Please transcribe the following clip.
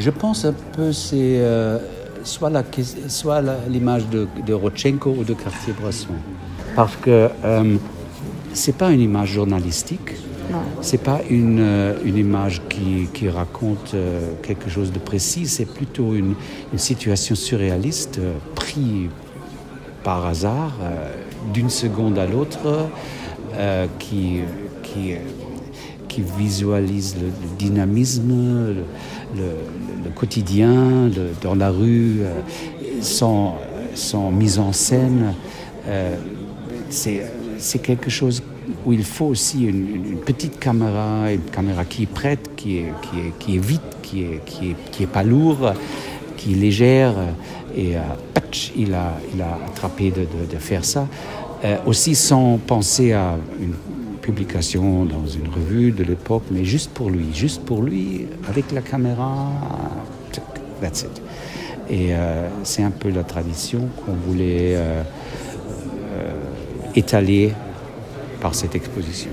Je pense un peu, c'est euh, soit la- soit la- l'image de, de Rodchenko ou de Cartier-Bresson. Parce que euh, c'est pas une image journalistique, c'est pas une, euh, une image qui, qui raconte euh, quelque chose de précis, c'est plutôt une, une situation surréaliste euh, pris par hasard d'une seconde à l'autre euh, qui, qui, visualise le, dynamisme, le, quotidien dans la rue, euh, sans, mise en scène. Euh, c'est quelque chose où il faut aussi une, petite caméra, une caméra qui est prête, qui est, vite, qui est, qui est, qui est pas lourd, qui est légère. Et euh, patch, il a, attrapé de, faire ça. Aussi sans penser à une publication dans une revue de l'époque, mais juste pour lui, juste pour lui, avec la caméra, that's it. Et euh, c'est un peu la tradition qu'on voulait euh, euh, étaler par cette exposition.